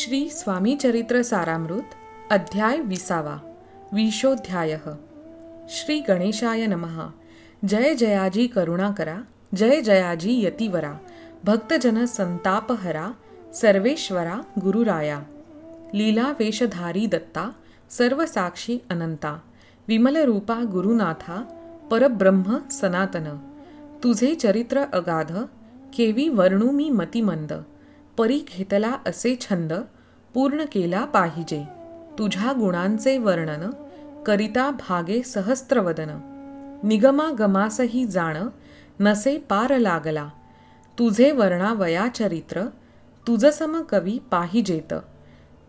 श्री स्वामी चरित्र सारामृत अध्याय विसावा विशोध्याय. श्री गणेशाय नमः. जय जयाजी करुणाकरा जय जयाजी यतिवरा भक्तजन संतापहरा सर्वेश्वरा गुरुराया. लीला वेशधारी दत्ता सर्वसाक्षी अनंता विमलरूपा गुरुनाथा परब्रह्म सनातन. तुझे चरित्र अगाध केवी वर्णू मी मतिमंद. परी घेतला असे छंद पूर्ण केला पाहिजे. तुझ्या गुणांचे वर्णन करिता भागे सहस्त्रवदन. निगमागमासही जाण नसे पार लागला. तुझे वर्णावया चरित्र तुझसम कवी पाहिजेत.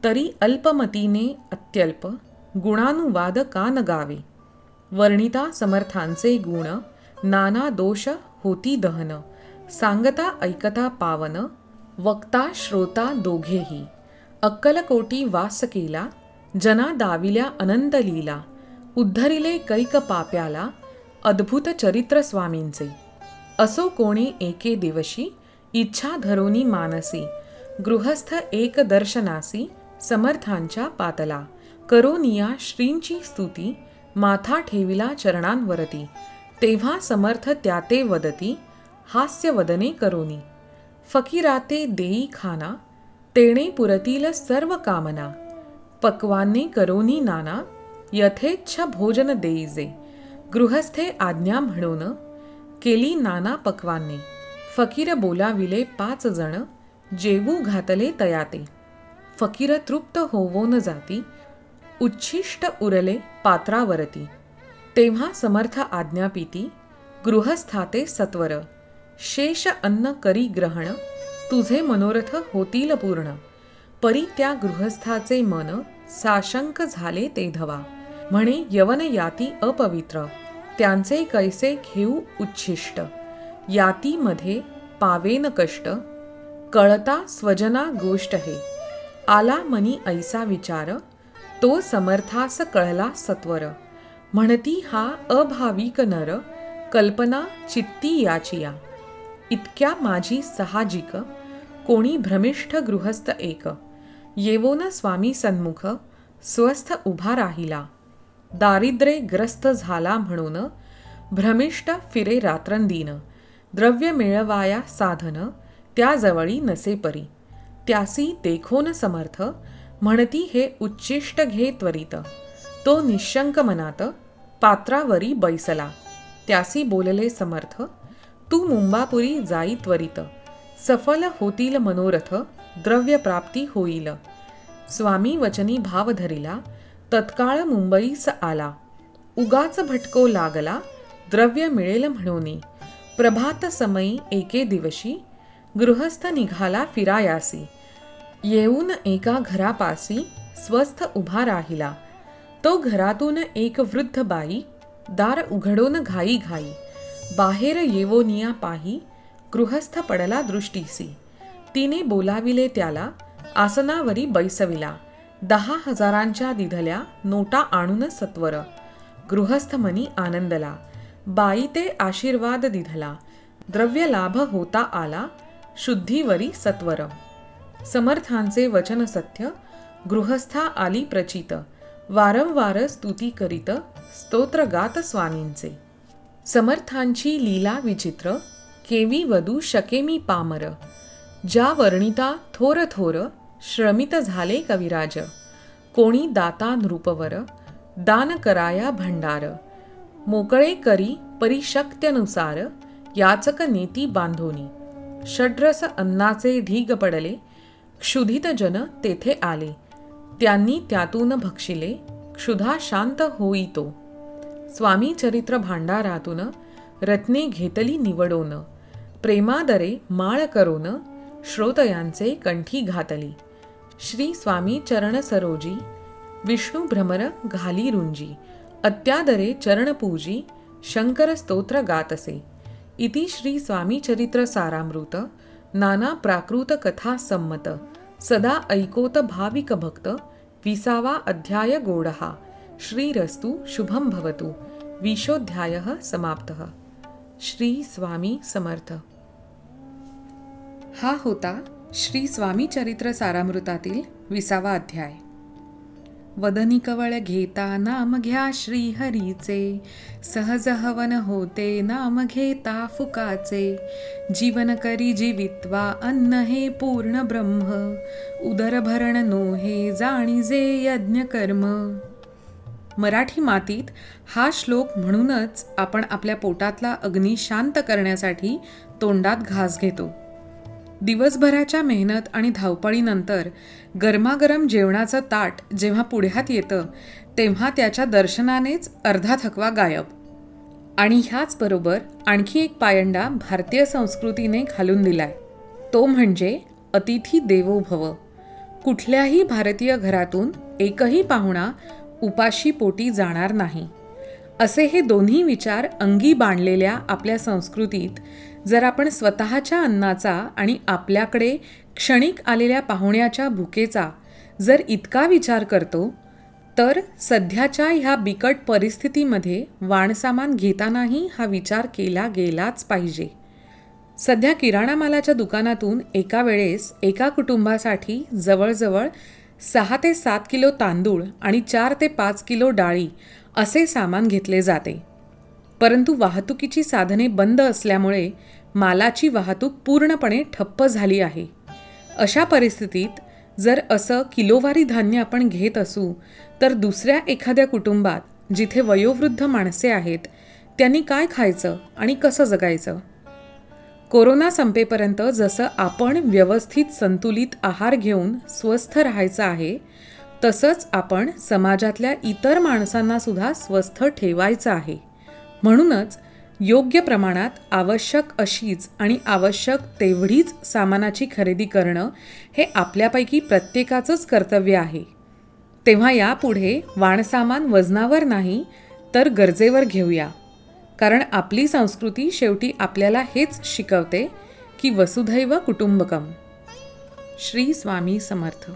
तरी अल्पमतीने अत्यल्प गुणानुवाद का न गावे. वर्णिता समर्थांचे गुण नाना दोष होती दहन. सांगता ऐकता पावन वक्ता श्रोता दोघेही. अक्कलकोटी वास केला जना दाविल्या अनंत लीला उद्धरिले कैक पाप्याला अद्भुत चरित्र स्वामींचे. असो कोणी एके दिवशी इच्छा धरोनी मानसी गृहस्थ एक दर्शनासी समर्थांच्या पातला करोनिया श्रींची स्तुती माथा ठेविला चरणांवरती तेव्हा समर्थ त्याते वदती हास्यवदने करोनी. फकीराते देई खाना तेणे पुरतील सर्व कामना. पक्वाने करोनी नाना यथेच्छ भोजन देईजे. गृहस्थे आज्ञा म्हणून केली नाना पक्वाने फकीर बोलाविले पाच जण जेवू घातले तयाते. फकीर तृप्त होवोन जाती उच्छिष्ट उरले पात्रावरती. तेव्हा समर्थ आज्ञापिती गृहस्थाते सत्वर. शेष अन्न करी ग्रहण तुझे मनोरथ होतील पूर्ण. परी त्या गृहस्थाचे मन साशंक झाले ते धवा. म्हणे यवन याती अपवित्र. त्यांचे कैसे घेऊ उच्छिष्ट? यातीमध्ये पावेन कष्ट. कळता स्वजना गोष्ट हे. आला मनी ऐसा विचार तो समर्थास कळला सत्वर. म्हणती हा अभाविक नर कल्पना चित्ती याचिया. इतक्या माझी सहाजिक कोणी भ्रमिष्ठ गृहस्थ एक. येवोन स्वामी सन्मुख स्वस्थ उभा राहिला. दारिद्र्ये ग्रस्त झाला म्हणून भ्रमिष्ट फिरे रात्रंदीन. द्रव्य मिळवाया साधन त्याजवळी नसेपरी त्यासी देखोन समर्थ म्हणती हे उच्चिष्ट घे त्वरित. तो निशंक मनात पात्रावरी बैसला. त्यासी बोलले समर्थ तू मुंबापुरी जाई त्वरित. सफल होतील मनोरथ द्रव्य प्राप्ती होईल. स्वामी वचनी भाव धरिला तत्काळ मुंबईस आला. उगाच भटको लागला द्रव्य मिळेल म्हणून. प्रभात समयी एके दिवशी गृहस्थ निघाला फिरायासी. येऊन एका घरापासी स्वस्थ उभा राहिला. तो घरातून एक वृद्ध बाई दार उघडून घाई घाई बाहेर येवोनिया पाही गृहस्थ पडला दृष्टीसी. तिने बोलाविले त्याला आसनावरी बैसविला दहा हजारांच्या दिधल्या नोटा आणून सत्वर. गृहस्थ मनी आनंदला बाई ते आशीर्वाद दिधला द्रव्य लाभ होता आला शुद्धीवरी सत्वर. समर्थांचे वचन सत्य गृहस्था आली प्रचित वारंवार स्तुती करीत स्तोत्र गात स्वामींचे. समर्थांची लीला विचित्र केवी वधू शकेमी पामर. ज्या वर्णिता थोर थोर श्रमित झाले कविराज. कोणी दाता नृपवर दान कराया भंडार. मोकळे करी परिशक्त्यनुसार याचक नेती बांधोनी. षड्रस अन्नाचे ढीग पडले क्षुधित जन तेथे आले. त्यांनी त्यातून भक्षिले क्षुधा शांत होईतो. स्वामी चरित्र भांडारातून रत्ने घेतली निवडोन प्रेमादरे माळ करोन श्रोतयांचे कंठी घातली. श्री स्वामी चरण सरोजी विष्णू भ्रमर घाली रुंजी अत्यादरे चरणपूजी शंकर स्तोत्र गातसे. इति श्री स्वामी चरित्र सारामृत नाना प्राकृत कथा संमत सदा ऐकोत भाविक भक्त विसावा अध्याय गोडहा. श्रीरस्तु शुभम भवतु। विशोध्यायः समाप्तः। श्री स्वामी समर्थ। हा होता श्री स्वामी चरित्र सारामृतातील विसावा अध्याय. वदनी कवळ घेता नाम घ्या श्री हरीचे सहज हवन होते नाम घेता फुकाचे जीवन करी जीवित्वा अन्न हे पूर्ण ब्रह्म उदरभरण नो हे जाणीजे यज्ञ कर्म मराठी मातीत हा श्लोक म्हणूनच आपण आपल्या पोटातला अग्नी शांत करण्यासाठी तोंडात घास घेतो. दिवसभराच्या मेहनत आणि धावपळीनंतर गरमागरम जेवणाचं ताट जेव्हा पुढ्यात येतं तेव्हा त्याच्या दर्शनानेच अर्धा थकवा गायब. आणि ह्याचबरोबर आणखी एक पायंडा भारतीय संस्कृतीने घालून दिलाय. तो म्हणजे अतिथी देवो भव कुठल्याही भारतीय घरातून एकही पाहुणा उपाशी पोटी जाणार नाही. असे हे दोन्ही विचार अंगी बांधलेल्या आपल्या संस्कृतीत जर आपण स्वतःच्या अन्नाचा आणि आपल्याकडे क्षणिक आलेल्या पाहुण्याच्या भुकेचा जर इतका विचार करतो तर सध्याच्या ह्या बिकट परिस्थितीमध्ये वाणसामान घेतानाही हा विचार केला गेलाच पाहिजे. सध्या किराणा मालाच्या दुकानातून एका वेळेस एका कुटुंबासाठी जवळजवळ सहा ते सात किलो तांदूळ आणि चार ते पाच किलो डाळी असे सामान घेतले जाते. परंतु वाहतुकीची साधने बंद असल्यामुळे मालाची वाहतूक पूर्णपणे ठप्प झाली आहे. अशा परिस्थितीत जर असं किलोवारी धान्य आपण घेत असू तर दुसऱ्या एखाद्या कुटुंबात जिथे वयोवृद्ध माणसे आहेत त्यांनी काय खायचं आणि कसं जगायचं? कोरोना संपेपर्यंत जसं आपण व्यवस्थित संतुलित आहार घेऊन स्वस्थ राहायचं आहे तसंच आपण समाजातल्या इतर माणसांनासुद्धा स्वस्थ ठेवायचं आहे. म्हणूनच योग्य प्रमाणात आवश्यक अशीच आणि आवश्यक तेवढीच सामानाची खरेदी करणं हे आपल्यापैकी प्रत्येकाचंच कर्तव्य आहे. तेव्हा यापुढे वाणसामान वजनावर नाही तर गरजेवर घेऊया. कारण आपली संस्कृती शेवटी आपल्याला हेच शिकवते की वसुधैव कुटुंबकम. श्री स्वामी समर्थ.